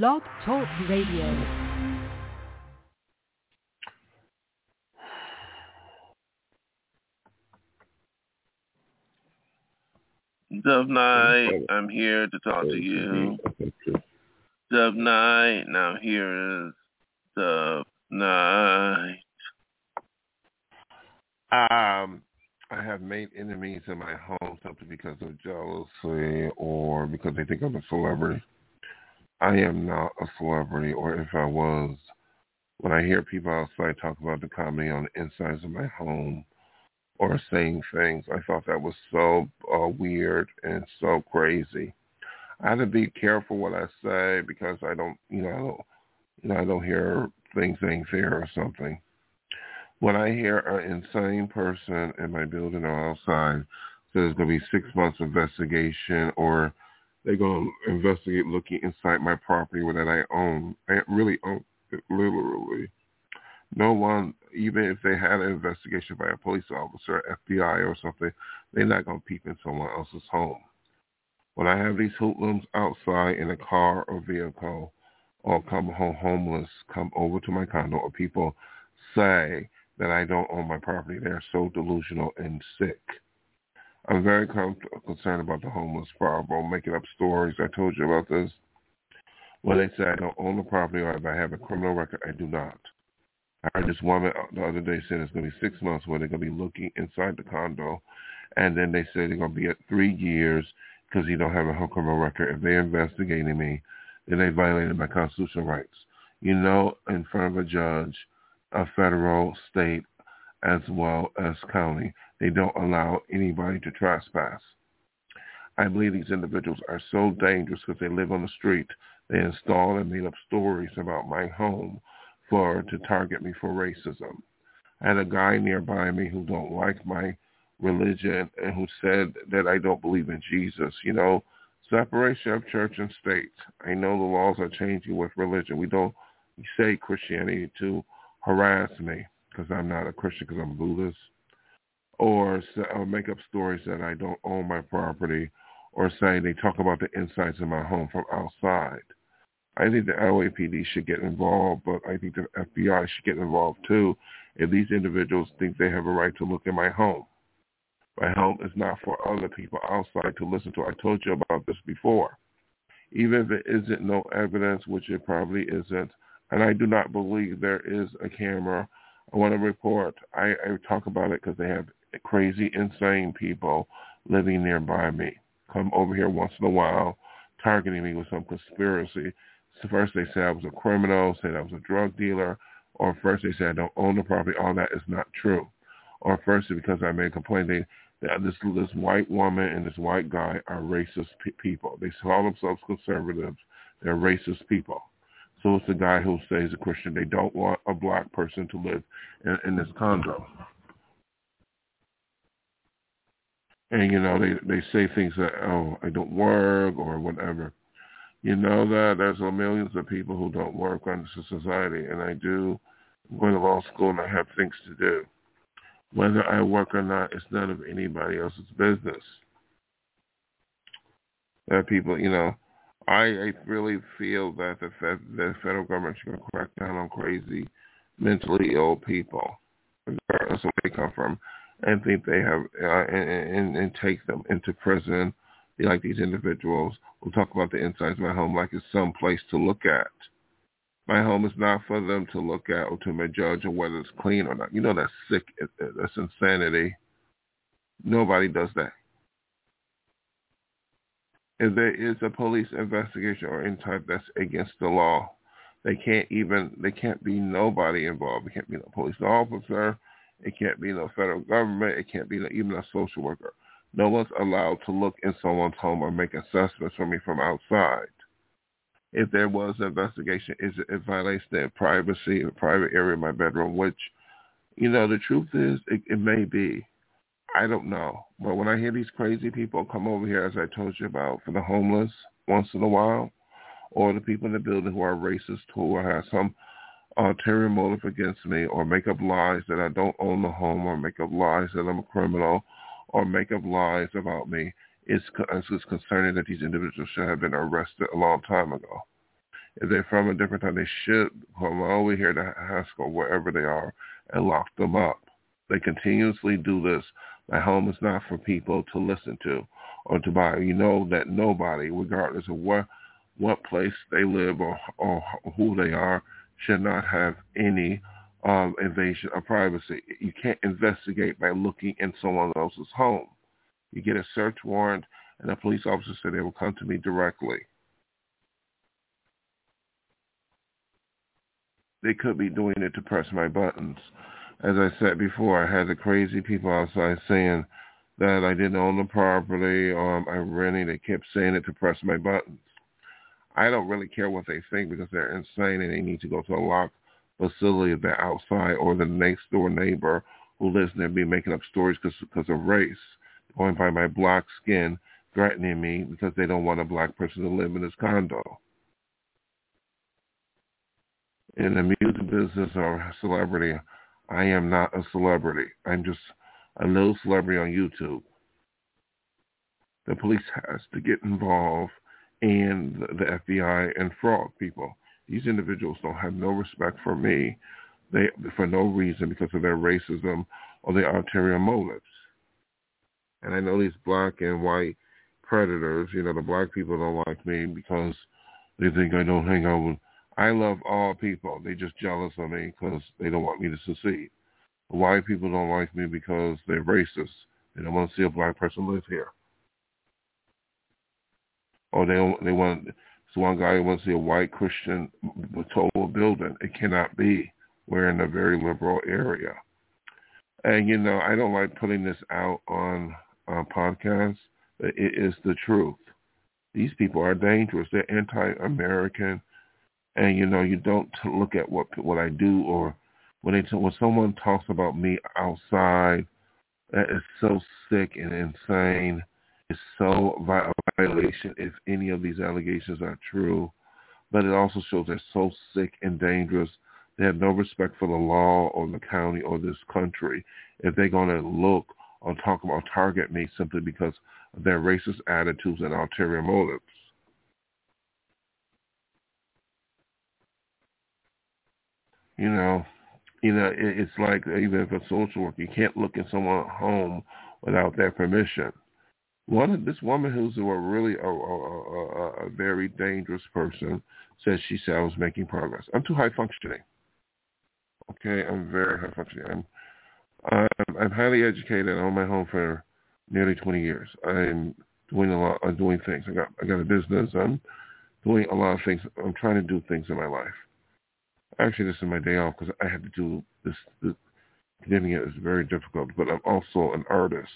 Blog Talk Radio. Dove Night, I'm here to talk to you. Dove Night, now here is Dove Night. Um, I have made enemies in my home simply because of jealousy or because they think I'm a celebrity. I am not a celebrity, or if I was, when I hear people outside talk about the comedy on the insides of my home, or saying things. I thought that was so uh, weird and so crazy. I have to be careful what I say because I don't, you know, I don't, you know, I don't hear things ain't fair or something. When I hear an insane person in my building or outside says there's going to be six months investigation or they're going to investigate looking inside my property that I own, I really own it literally no one, even if they had an investigation by a police officer, FBI or something, they're not going to peep in someone else's home. When I have these hoodlums outside in a car or vehicle or come home homeless, come over to my condo or people say that I don't own my property, they're so delusional and sick. I'm very com- concerned about the homeless problem, making up stories. I told you about this. When they say I don't own the property or if I have a criminal record, I do not. I heard this woman the other day said it's going to be six months where they're going to be looking inside the condo, and then they say they're going to be at three years because you don't have a criminal record. If they're investigating me, then they violated my constitutional rights. You know, in front of a judge, a federal, state, as well as county, they don't allow anybody to trespass. I believe these individuals are so dangerous because they live on the street. They install and made up stories about my home for to target me for racism. I had a guy nearby me who don't like my religion and who said that I don't believe in Jesus. You know, separation of church and state. I know the laws are changing with religion. We don't say Christianity to harass me because I'm not a Christian because I'm Buddhist, or, or make up stories that I don't own my property, or say they talk about the insides of my home from outside. I think the LAPD should get involved, but I think the FBI should get involved too if these individuals think they have a right to look in my home. My home is not for other people outside to listen to. I told you about this before. Even if it isn't no evidence, which it probably isn't, and I do not believe there is a camera, I want to report. I, I talk about it because they have crazy, insane people living nearby me. Come over here once in a while, targeting me with some conspiracy so first they said I was a criminal, said I was a drug dealer, or first they said I don't own the property. All that is not true. Or first because I made a complaint, they, that this this white woman and this white guy are racist pe- people. They call themselves conservatives. They're racist people. So it's the guy who says a Christian. They don't want a black person to live in, in this condo. And you know they they say things that oh I don't work or whatever. You know that there's millions of people who don't work under society, and I do I'm going to law school and I have things to do. Whether I work or not, it's none of anybody else's business. Are people, you know, I, I really feel that the, fed, the federal government should crack down on crazy, mentally ill people, regardless of where they come from, and think they have, uh, and, and, and take them into prison like these individuals will talk about the insides of my home like it's some place to look at. My home is not for them to look at or to judge on whether it's clean or not. You know that's sick. That's insanity. Nobody does that. If there is a police investigation or any type that's against the law, they can't even, they can't be nobody involved. It can't be no police officer. It can't be no federal government. It can't be no, even a social worker. No one's allowed to look in someone's home or make assessments for me from outside. If there was an investigation, is it, it violates their privacy, in the private area of my bedroom, which, you know, the truth is it, it may be. I don't know. But when I hear these crazy people come over here, as I told you about, for the homeless once in a while, or the people in the building who are racist, who have some ulterior motive against me, or make up lies that I don't own the home, or make up lies that I'm a criminal, or make up lies about me it's, is concerning that these individuals should have been arrested a long time ago. If they're from a different time, they should come over here to school, wherever they are, and lock them up. They continuously do this. My home is not for people to listen to or to buy. You know that nobody, regardless of what what place they live or, or who they are, should not have any um, invasion of privacy. You can't investigate by looking in someone else's home. You get a search warrant, and a police officer said they will come to me directly. They could be doing it to press my buttons. As I said before, I had the crazy people outside saying that I didn't own the property or I'm renting. They kept saying it to press my buttons. I don't really care what they think because they're insane and they need to go to a locked facility if they're outside or the next door neighbor who lives there be making up stories because of race, going by my black skin, threatening me because they don't want a black person to live in this condo. In the music business or celebrity, I am not a celebrity. I'm just a little celebrity on YouTube. The police has to get involved and the FBI and fraud people. These individuals don't have no respect for me they, for no reason because of their racism or their ulterior motives. And I know these black and white predators, you know, the black people don't like me because they think I don't hang out with. I love all people. They just jealous of me because they don't want me to succeed. The white people don't like me because they're racist. They don't want to see a black person live here or they they want this one guy wants to see a white Christian total building. It cannot be. We're in a very liberal area, and you know I don't like putting this out on uh, podcasts. It is the truth. These people are dangerous. They're anti-American, and you know you don't look at what what I do or when they when someone talks about me outside. That is so sick and insane is so violation if any of these allegations are true. But it also shows they're so sick and dangerous. They have no respect for the law or the county or this country if they're going to look or talk about target me simply because of their racist attitudes and ulterior motives. You know, you know, it's like even if a social worker, you can't look in someone's home without their permission. One this woman who's a really a, a, a, a very dangerous person says she said I was making progress. I'm too high functioning. Okay, I'm very high functioning. I'm I'm, I'm highly educated. I'm on my home for nearly 20 years. I'm doing a lot. I'm doing things. I got I got a business. I'm doing a lot of things. I'm trying to do things in my life. Actually, this is my day off because I had to do this. this getting it is very difficult. But I'm also an artist.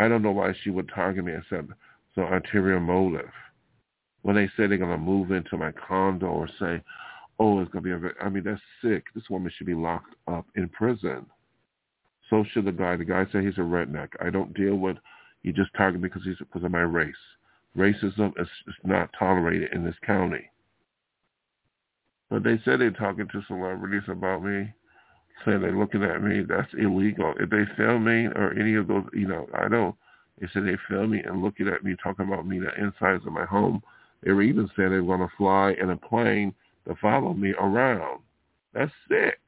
I don't know why she would target me said some ulterior motive. When they say they're going to move into my condo or say, oh, it's going to be a, I mean, that's sick. This woman should be locked up in prison. So should the guy. The guy said he's a redneck. I don't deal with, he just targeted me because he's because of my race. Racism is, is not tolerated in this county. But they said they're talking to celebrities about me saying they're looking at me, that's illegal. If they film me or any of those, you know, I don't. They said they film me and looking at me talking about me, the insides of my home. They were even saying they were going to fly in a plane to follow me around. That's sick.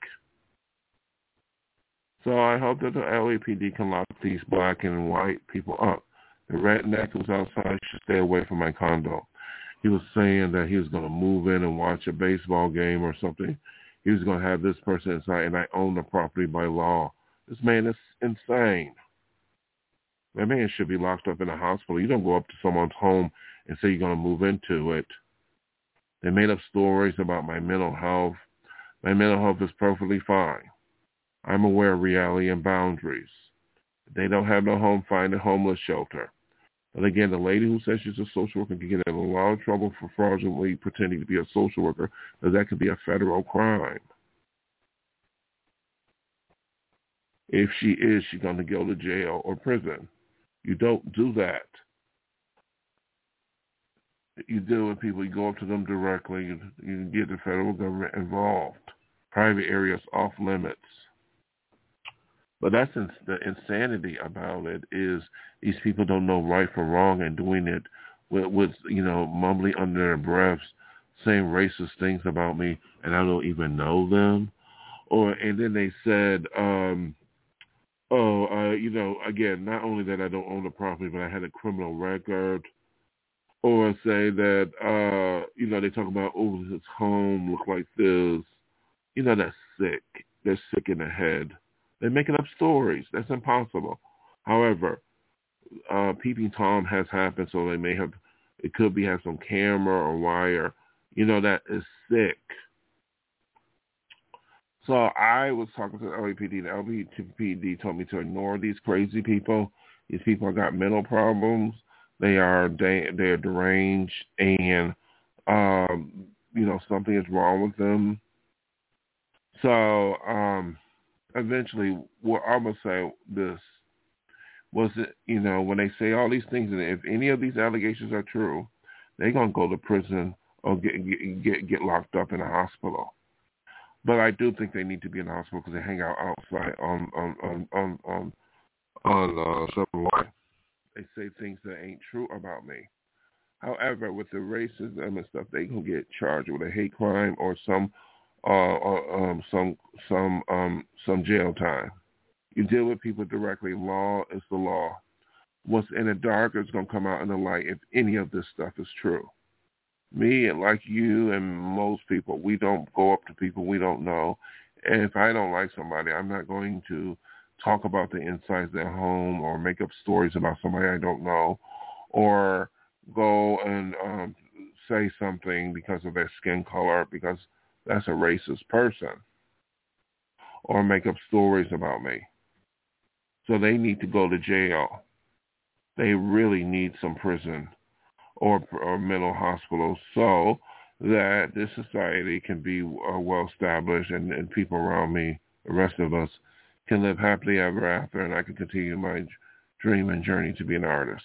So I hope that the LAPD can lock these black and white people up. The redneck who's outside should stay away from my condo. He was saying that he was going to move in and watch a baseball game or something he was going to have this person inside, and I own the property by law. This man is insane. That man should be locked up in a hospital. You don't go up to someone's home and say you're going to move into it. They made up stories about my mental health. My mental health is perfectly fine. I'm aware of reality and boundaries. They don't have no home, find a homeless shelter. But again, the lady who says she's a social worker can get in a lot of trouble for fraudulently pretending to be a social worker, because that could be a federal crime. If she is, she's going to go to jail or prison. You don't do that. You deal with people, you go up to them directly, you, you get the federal government involved. Private areas off limits. But that's the insanity about it is these people don't know right from wrong and doing it with, with you know mumbling under their breaths saying racist things about me and I don't even know them. Or and then they said, um, oh, uh, you know, again, not only that I don't own the property, but I had a criminal record. Or say that, uh, you know, they talk about, oh, his home look like this. You know, that's sick. They're sick in the head. They're making up stories. That's impossible. However, uh, peeping Tom has happened, so they may have, it could be have some camera or wire. You know, that is sick. So I was talking to the LAPD. The LAPD told me to ignore these crazy people. These people have got mental problems. They are they they are deranged, and um, you know something is wrong with them. So um, eventually, I'm gonna say this was it you know when they say all these things, and if any of these allegations are true, they're gonna go to prison or get get get, locked up in a hospital. But I do think they need to be in the hospital because they hang out outside on on on on on, on uh, Subway. They say things that ain't true about me. However, with the racism and stuff, they can get charged with a hate crime or some uh, um some some um some jail time. You deal with people directly. Law is the law. What's in the dark is going to come out in the light if any of this stuff is true me and like you and most people, we don't go up to people we don't know. And if I don't like somebody, I'm not going to talk about the insides their home or make up stories about somebody I don't know or go and um, say something because of their skin color because that's a racist person or make up stories about me. So they need to go to jail. They really need some prison or, or mental hospitals so that this society can be uh, well established and, and people around me, the rest of us, can live happily ever after and I can continue my dream and journey to be an artist.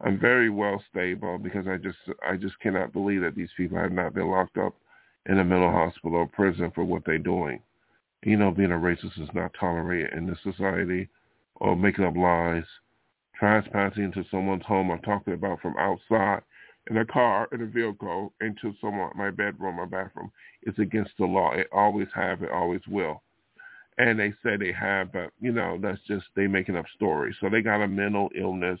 I'm very well stable because I just I just cannot believe that these people have not been locked up in a mental hospital or prison for what they're doing. You know, being a racist is not tolerated in this society or making up lies trespassing into someone's home I'm talking about from outside in a car, in a vehicle, into someone my bedroom or bathroom is against the law. It always have, it always will. And they say they have, but you know, that's just they making up stories. So they got a mental illness,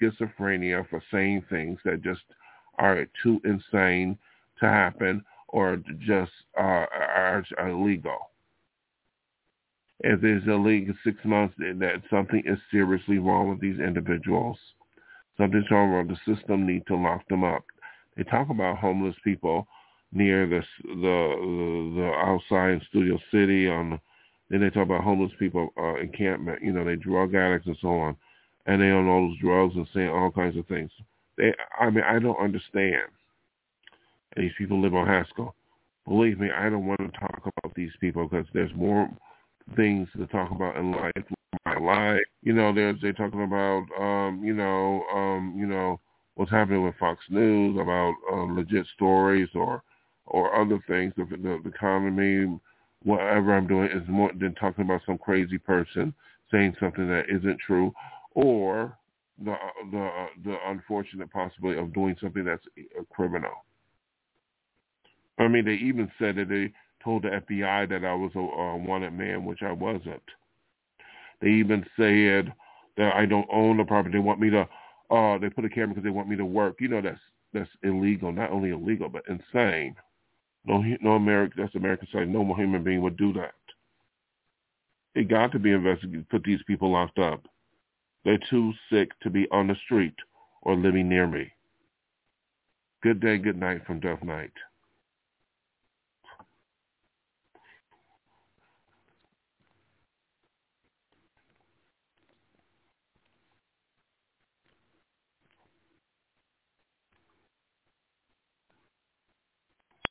schizophrenia for saying things that just are too insane to happen or just uh, are, illegal if there's a league six months that something is seriously wrong with these individuals. Something's wrong with the system need to lock them up. They talk about homeless people near the the the, outside Studio City on then they talk about homeless people uh, encampment, you know, they drug addicts and so on. And they on all those drugs and saying all kinds of things. They I mean, I don't understand. These people live on Haskell. Believe me, I don't want to talk about these people because there's more things to talk about in life. My life, you know, they're they're talking about, um, you know, um, you know, what's happening with Fox News about uh, legit stories or or other things, the, the, the economy, whatever I'm doing is more than talking about some crazy person saying something that isn't true, or the the the unfortunate possibility of doing something that's a criminal. I mean, they even said that they told the FBI that I was a, a wanted man, which I wasn't. They even said that I don't own the property. They want me to. Uh, they put a camera because they want me to work. You know that's that's illegal. Not only illegal, but insane. No, no American. That's American side. No human being would do that. It got to be investigated. Put these people locked up. They're too sick to be on the street or living near me. Good day, good night from Death Night.